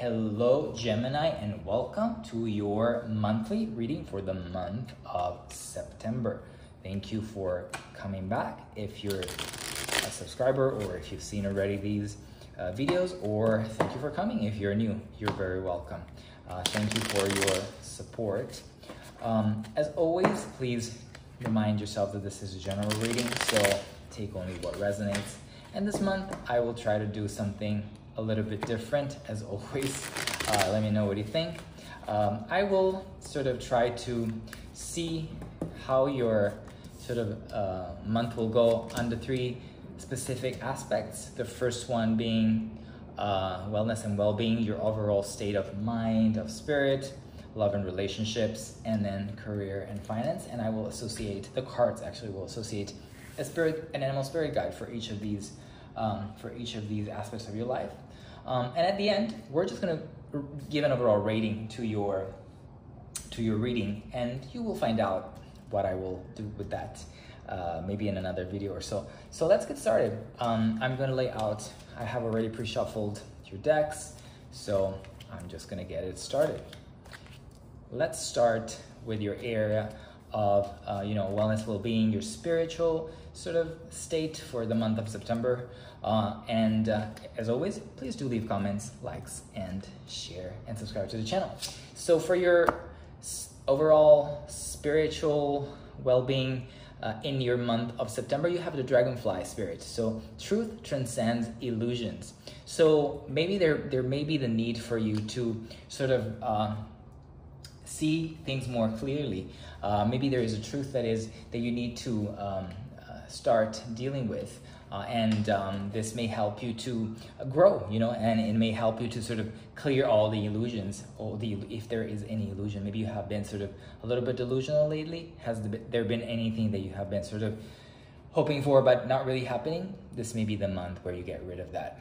Hello, Gemini, and welcome to your monthly reading for the month of September. Thank you for coming back. If you're a subscriber or if you've seen already these uh, videos, or thank you for coming. If you're new, you're very welcome. Uh, thank you for your support. Um, as always, please remind yourself that this is a general reading, so take only what resonates. And this month, I will try to do something a little bit different, as always. Uh, let me know what you think. Um, I will sort of try to see how your sort of uh, month will go under three specific aspects. The first one being uh, wellness and well-being, your overall state of mind, of spirit, love and relationships, and then career and finance. And I will associate, the cards actually will associate a spirit, an animal spirit guide for each of these, um, for each of these aspects of your life. Um, and at the end, we're just gonna give an overall rating to your, to your reading, and you will find out what I will do with that. Uh, maybe in another video or so. So let's get started. Um, I'm gonna lay out, I have already pre-shuffled your decks, so I'm just gonna get it started. Let's start with your area of, uh, you know, wellness, well-being, your spiritual sort of state for the month of September. Uh, and uh, as always, please do leave comments, likes, and share and subscribe to the channel. So for your overall spiritual well-being, uh, in your month of September, you have the dragonfly spirit. So truth transcends illusions. So maybe there there may be the need for you to sort of uh, see things more clearly. Uh, maybe there is a truth that is that you need to um, uh, start dealing with. Uh, and um, this may help you to grow, you know, and it may help you to sort of clear all the illusions, or the if there is any illusion. Maybe you have been sort of a little bit delusional lately. Has there been anything that you have been sort of hoping for but not really happening? This may be the month where you get rid of that.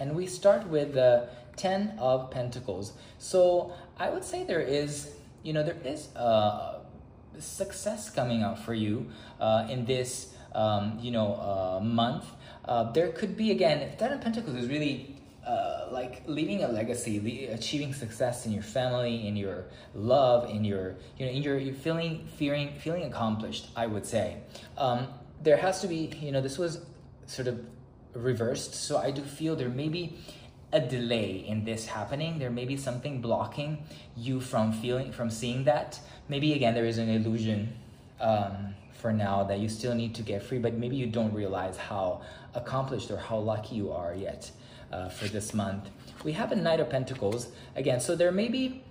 And we start with the Ten of Pentacles. So I would say there is, you know, there is a success coming out for you uh, in this um, you know, uh, month, uh, there could be again, Ten of Pentacles is really uh, like leaving a legacy, achieving success in your family, in your love, in your you know, in your you feeling, fearing, feeling accomplished. I would say um, there has to be you know this was sort of reversed, so I do feel there may be a delay in this happening. There may be something blocking you from feeling, from seeing that. Maybe again there is an illusion. Um, for now that you still need to get free, but maybe you don't realize how accomplished or how lucky you are yet uh, for this month. We have a Knight of Pentacles again, so there may be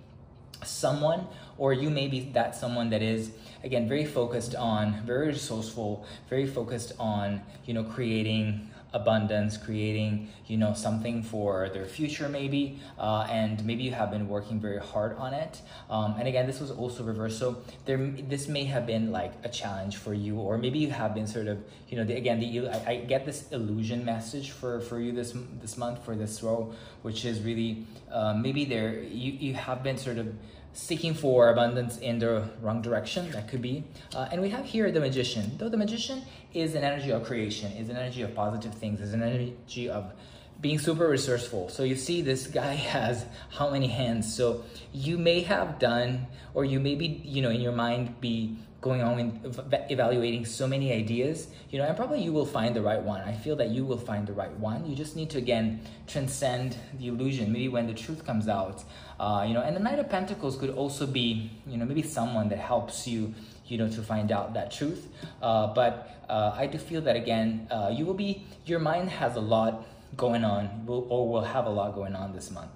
someone or you may be that someone that is again very focused on very resourceful very focused on you know creating abundance, creating, you know, something for their future maybe, uh, and maybe you have been working very hard on it. Um, and again, this was also reversed, so there, this may have been like a challenge for you, or maybe you have been sort of, you know, the, again, the I, I get this illusion message for for you this this month for this row, which is really uh, maybe there you you have been sort of seeking for abundance in the wrong direction. That could be. Uh, and we have here the magician. Though the magician is an energy of creation, is an energy of positive things, is an energy of being super resourceful. So you see this guy has how many hands. So you may have done, or you may be, you know, in your mind be going on and evaluating so many ideas, you know, and probably you will find the right one. I feel that you will find the right one. You just need to, again, transcend the illusion. Maybe when the truth comes out, uh, you know, and the Knight of Pentacles could also be, you know, maybe someone that helps you, you know, to find out that truth. Uh, but uh, I do feel that, again, uh, you will be, your mind has a lot going on, will, or will have a lot going on this month.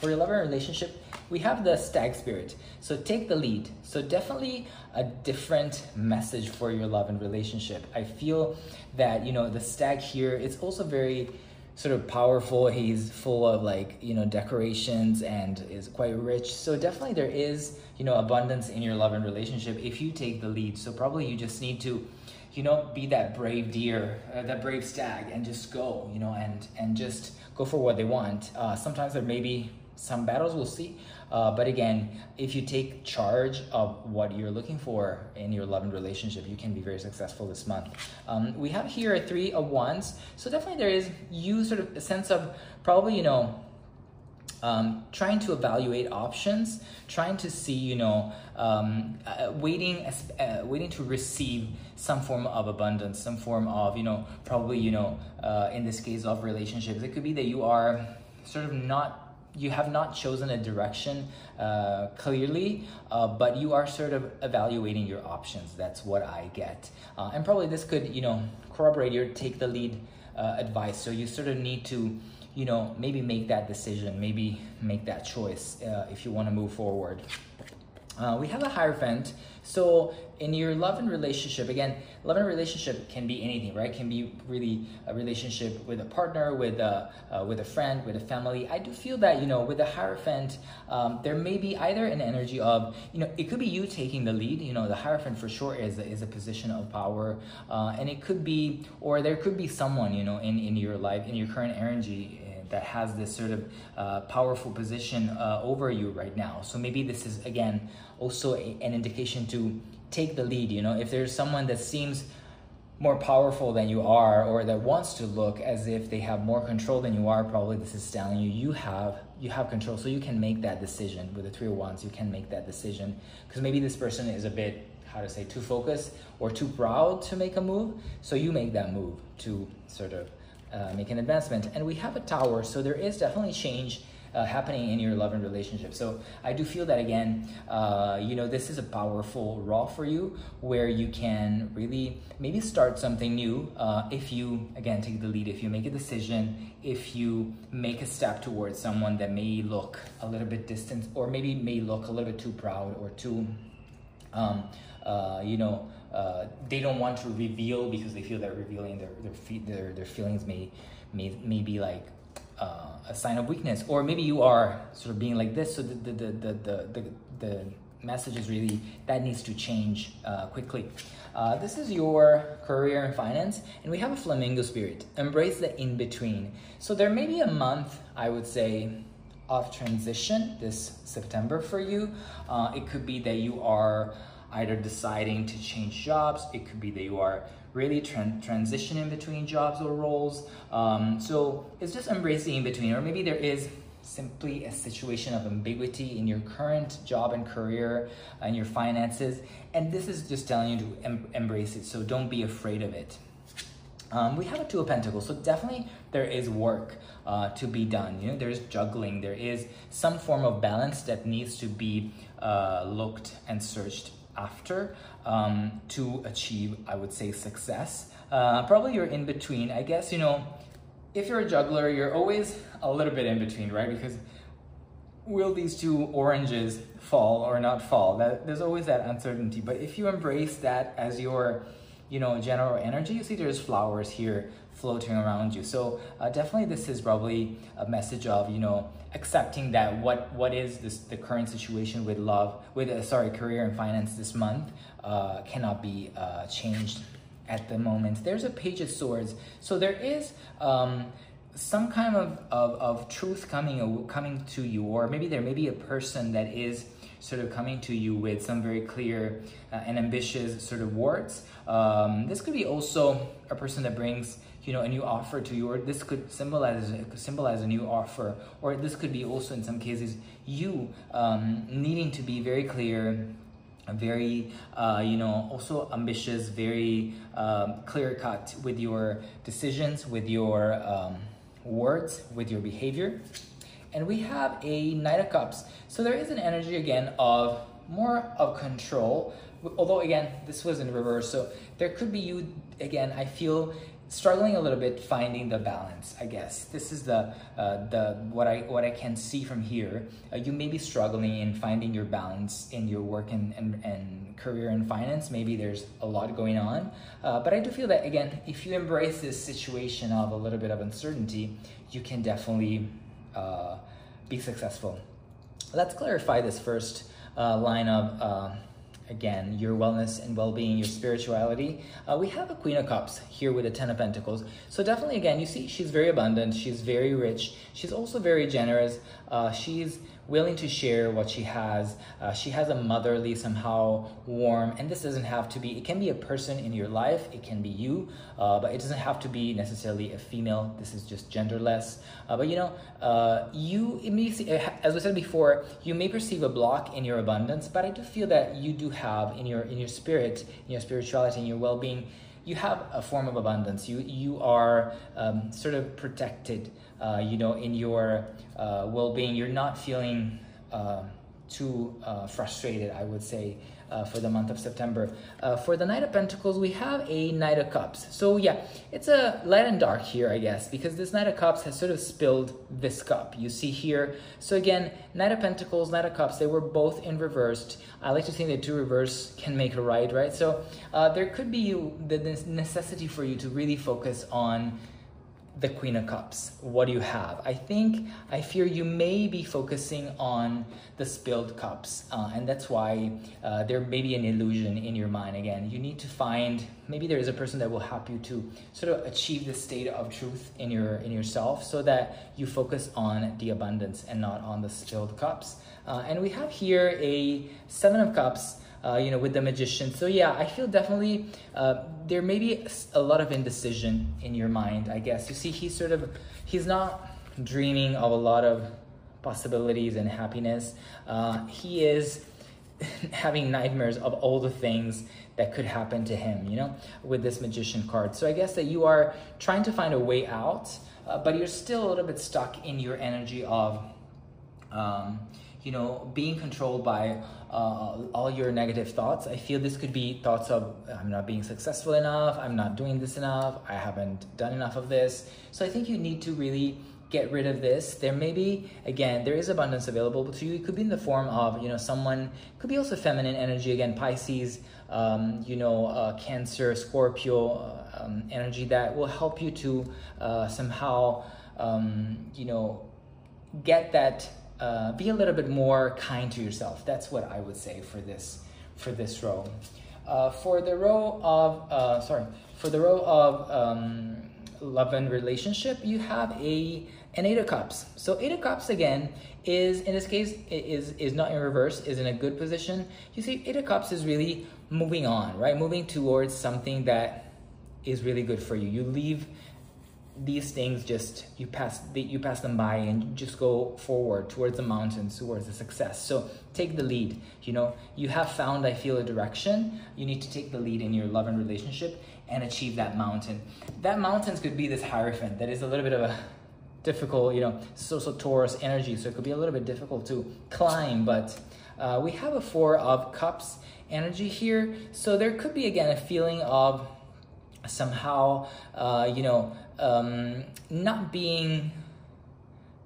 For your love and relationship, we have the stag spirit. So take the lead. So definitely a different message for your love and relationship. I feel that, you know, the stag here, it's also very sort of powerful. He's full of like, you know, decorations and is quite rich. So definitely there is, you know, abundance in your love and relationship if you take the lead. So probably you just need to you know, be that brave deer, uh, that brave stag, and just go, you know, and and just go for what they want. Uh, sometimes there may be some battles we'll see. Uh, but again, if you take charge of what you're looking for in your love and relationship, you can be very successful this month. Um, we have here a three of wands. So definitely there is you sort of a sense of probably, you know, um, trying to evaluate options, trying to see, you know, um, uh, waiting, uh, waiting to receive some form of abundance, some form of, you know, probably, you know, uh, in this case of relationships, it could be that you are sort of not you have not chosen a direction uh, clearly, uh, but you are sort of evaluating your options. That's what I get. Uh, and probably this could, you know, corroborate your take the lead uh, advice. So you sort of need to you know, maybe make that decision, maybe make that choice uh, if you want to move forward. Uh, we have a Hierophant. So in your love and relationship, again, love and relationship can be anything, right? Can be really a relationship with a partner, with a uh, with a friend, with a family. I do feel that you know, with the Hierophant, um, there may be either an energy of you know, it could be you taking the lead. You know, the Hierophant for sure is a, is a position of power, uh, and it could be, or there could be someone you know in in your life in your current energy that has this sort of uh, powerful position uh, over you right now. So maybe this is again also a, an indication to take the lead. You know, if there's someone that seems more powerful than you are or that wants to look as if they have more control than you are probably this is telling you you have you have control so you can make that decision with the three of wands you can make that decision because maybe this person is a bit how to say too focused or too proud to make a move so you make that move to sort of uh, make an advancement. And we have a tower, so there is definitely change uh, happening in your love and relationship. So I do feel that again, uh, you know, this is a powerful raw for you where you can really maybe start something new uh, if you, again, take the lead, if you make a decision, if you make a step towards someone that may look a little bit distant or maybe may look a little bit too proud or too, um, uh, you know, uh, they don't want to reveal because they feel that revealing their their their, their feelings may may may be like uh, a sign of weakness, or maybe you are sort of being like this. So the the the the the, the, the message is really that needs to change uh, quickly. Uh, this is your career and finance, and we have a flamingo spirit. Embrace the in between. So there may be a month, I would say, of transition this September for you. Uh, it could be that you are either deciding to change jobs. It could be that you are really tra- transitioning between jobs or roles. Um, so it's just embracing in between, or maybe there is simply a situation of ambiguity in your current job and career and your finances. And this is just telling you to em- embrace it. So don't be afraid of it. Um, we have a two of pentacles so definitely there is work uh, to be done you know there's juggling there is some form of balance that needs to be uh, looked and searched after um, to achieve, I would say, success. Uh, probably you're in between. I guess, you know, if you're a juggler, you're always a little bit in between, right? Because will these two oranges fall or not fall? That, there's always that uncertainty. But if you embrace that as your, you know, general energy, you see there's flowers here floating around you. So uh, definitely this is probably a message of, you know, accepting that what what is this the current situation with love, with uh, sorry, career and finance this month uh, cannot be uh, changed at the moment. There's a page of swords. So there is um, some kind of, of, of truth coming coming to you, or maybe there may be a person that is sort of coming to you with some very clear uh, and ambitious sort of words. Um, this could be also a person that brings you know a new offer to you or this could symbolize symbolize a new offer or this could be also in some cases you um, needing to be very clear very uh, you know also ambitious very um, clear cut with your decisions with your um, words with your behavior and we have a knight of cups. So there is an energy again of more of control. Although again this was in reverse. So there could be you again i feel struggling a little bit finding the balance i guess. This is the uh, the what i what i can see from here. Uh, you may be struggling in finding your balance in your work and, and, and career and finance. Maybe there's a lot going on. Uh, but i do feel that again if you embrace this situation of a little bit of uncertainty you can definitely uh, be successful let's clarify this first uh, line of uh, again, your wellness and well-being, your spirituality. Uh, we have a Queen of Cups here with a Ten of Pentacles. So definitely, again, you see she's very abundant. She's very rich. She's also very generous. Uh, she's willing to share what she has. Uh, she has a motherly, somehow warm, and this doesn't have to be, it can be a person in your life, it can be you, uh, but it doesn't have to be necessarily a female. This is just genderless. Uh, but you know, uh, you, may, as I said before, you may perceive a block in your abundance, but I do feel that you do have in your, in your spirit, in your spirituality, in your well being, you have a form of abundance. You you are um, sort of protected. Uh, you know, in your uh, well-being, you're not feeling uh, too uh, frustrated. I would say uh, for the month of September. Uh, for the Knight of Pentacles, we have a Knight of Cups. So yeah, it's a light and dark here, I guess, because this Knight of Cups has sort of spilled this cup. You see here. So again, Knight of Pentacles, Knight of Cups, they were both in reversed. I like to think that two reverse can make a right, right? So uh, there could be the necessity for you to really focus on the Queen of Cups. What do you have? I think, I fear you may be focusing on the spilled cups, uh, and that's why uh, there may be an illusion in your mind. Again, you need to find maybe there is a person that will help you to sort of achieve the state of truth in your in yourself, so that you focus on the abundance and not on the spilled cups. Uh, and we have here a Seven of Cups uh, you know, with the magician. So yeah, I feel definitely uh, there may be a lot of indecision in your mind. I guess you see, he's sort of he's not dreaming of a lot of possibilities and happiness. Uh, he is having nightmares of all the things that could happen to him. You know, with this magician card. So I guess that you are trying to find a way out, uh, but you're still a little bit stuck in your energy of. Um, you know, being controlled by uh, all your negative thoughts. I feel this could be thoughts of I'm not being successful enough, I'm not doing this enough, I haven't done enough of this. So I think you need to really get rid of this. There may be, again, there is abundance available to you. It could be in the form of, you know, someone, could be also feminine energy, again, Pisces, um, you know, uh, Cancer, Scorpio uh, um, energy that will help you to uh, somehow, um, you know, get that uh, be a little bit more kind to yourself. That's what I would say for this for this row. Uh, for the row of uh, sorry, for the row of um, love and relationship, you have a an eight of cups. So eight of cups again is in this case is is not in reverse, is in a good position. You see, eight of cups is really moving on, right? Moving towards something that is really good for you. You leave these things just you pass you pass them by and you just go forward towards the mountains towards the success. So take the lead you know? You have found i feel a direction. You need to take the lead in your love and relationship and achieve that mountain. That mountains could be this hierophant that is a little bit of a difficult you know social taurus energy so it could be a little bit difficult to climb but uh, we have a four of cups energy here. So there could be again a feeling of somehow uh, you know um, not being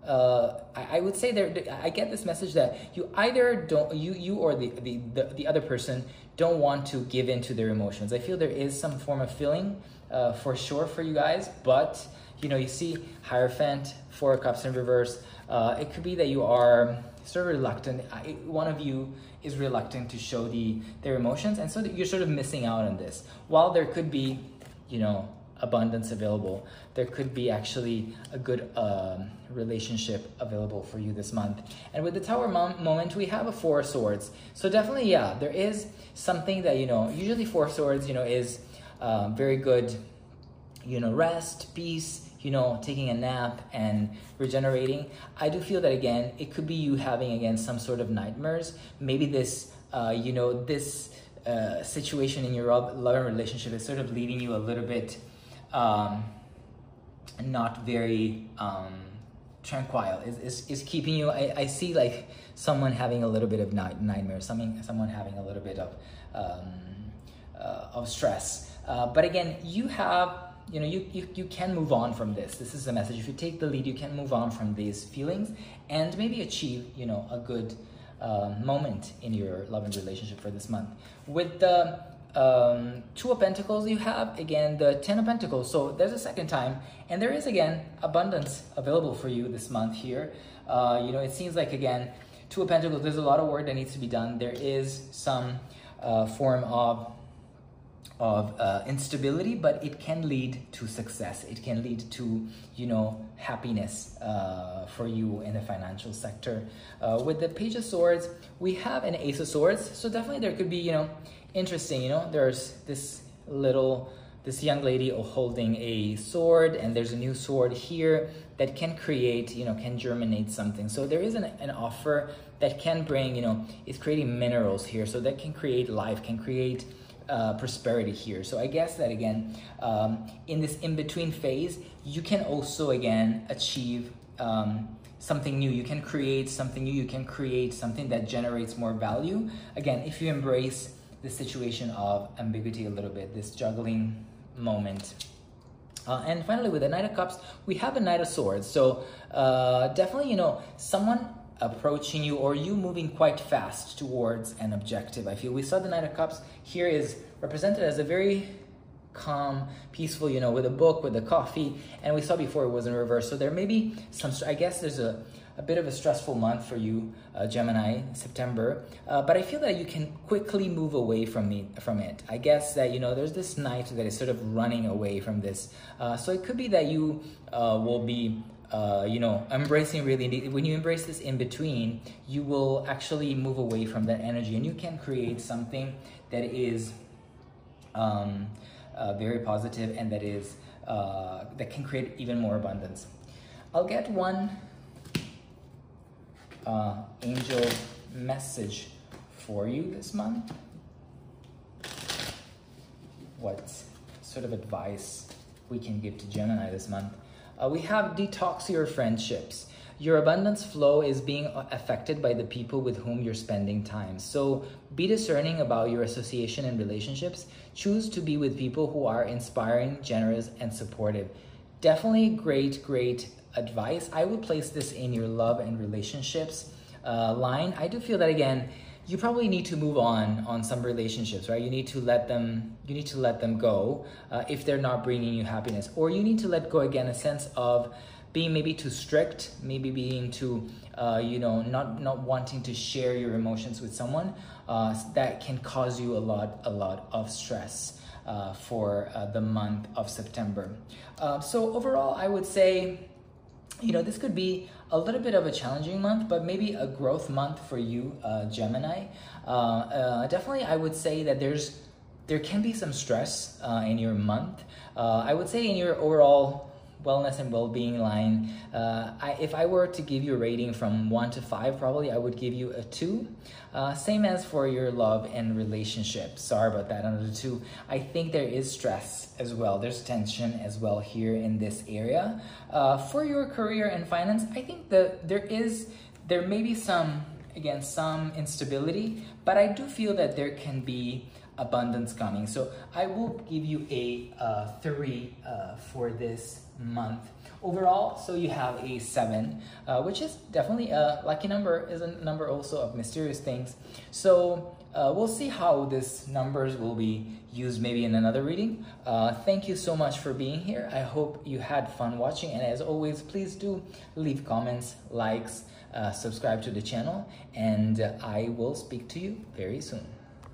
uh, I, I, would say there I get this message that you either don't you you or the, the, the, the, other person don't want to give in to their emotions. I feel there is some form of feeling uh, for sure for you guys, but you know you see Hierophant, Four of Cups in reverse. Uh, it could be that you are sort of reluctant. I, one of you is reluctant to show the their emotions, and so you're sort of missing out on this. While there could be, you know, abundance available, there could be actually a good um, relationship available for you this month. And with the Tower moment, we have a Four Swords. So definitely, yeah, there is something that, you know, usually Four Swords, you know, is um, very good, you know, rest, peace, you know, taking a nap and regenerating. I do feel that, again, it could be you having, again, some sort of nightmares. Maybe this, uh, you know, this uh, situation in your love and relationship is sort of leaving you a little bit um, not very um, tranquil. Is, is, keeping you. I, I see like someone having a little bit of night, nightmare. Someone someone having a little bit of um, uh, of stress. Uh, but again, you have you know you, you you can move on from this. This is the message. If you take the lead, you can move on from these feelings and maybe achieve you know a good. Uh, moment in your love and relationship for this month. With the um, Two of Pentacles you have, again, the Ten of Pentacles. So there's a second time, and there is, again, abundance available for you this month here. Uh, you know, it seems like, again, Two of Pentacles, there's a lot of work that needs to be done. There is some uh, form of of uh, instability, but it can lead to success. It can lead to, you know, happiness uh, for you in the financial sector. Uh, with the Page of Swords, we have an Ace of Swords, so definitely there could be, you know, interesting. You know, there's this little, this young lady holding a sword, and there's a new sword here that can create, you know, can germinate something. So there is an, an offer that can bring, you know, it's creating minerals here, so that can create life, can create uh, prosperity here. So I guess that again, um, in this in-between phase, you can also again achieve um, something new. You can create something new. You can create something that generates more value. Again, if you embrace the situation of ambiguity a little bit, this juggling moment. Uh, and finally, with the Knight of Cups, we have a Knight of Swords. So uh, definitely, you know, someone approaching you or you moving quite fast towards an objective. I feel we saw the Knight of Cups here is represented as a very calm, peaceful, you know, with a book, with a coffee, and we saw before it was in reverse. So there may be some, I guess there's a, a bit of a stressful month for you, uh, Gemini, September, uh, but I feel that you can quickly move away from, me, from it. I guess that, you know, there's this knight that is sort of running away from this. Uh, so it could be that you uh, will be uh, you know, embracing really, when you embrace this in between, you will actually move away from that energy and you can create something that is um, uh, very positive and that is, that can create even more abundance. I'll get one uh, angel message for you this month. What sort of advice we can give to Gemini this month? Uh, we have detox your friendships. Your abundance flow is being affected by the people with whom you're spending time. So be discerning about your association and relationships. Choose to be with people who are inspiring, generous, and supportive. Definitely great, great advice. I would place this in your love and relationships uh, line. I do feel that again, you probably need to move on on some relationships right you need to let them you need to let them go uh, if they're not bringing you happiness or you need to let go again a sense of being maybe too strict maybe being too uh, you know not not wanting to share your emotions with someone uh, that can cause you a lot a lot of stress uh, for uh, the month of september uh, so overall i would say you know, this could be a little bit of a challenging month, but maybe a growth month for you, uh, Gemini. Uh, uh, definitely, I would say that there's there can be some stress uh, in your month. Uh, I would say in your overall wellness and well-being line uh, I, if i were to give you a rating from one to five probably i would give you a two. Uh, same as for your love and relationship. Sorry about that the two. I think there is stress as well. There's tension as well here in this area. Uh, for your career and finance i think that there is there may be some again some instability but i do feel that there can be abundance coming. So i will give you a uh, three uh, for this month. Overall so you have a seven uh, which is definitely a lucky number is a number also of mysterious things. So uh, we'll see how this numbers will be used maybe in another reading. Uh, thank you so much for being here. I hope you had fun watching and as always please do leave comments likes uh, subscribe to the channel and i will speak to you very soon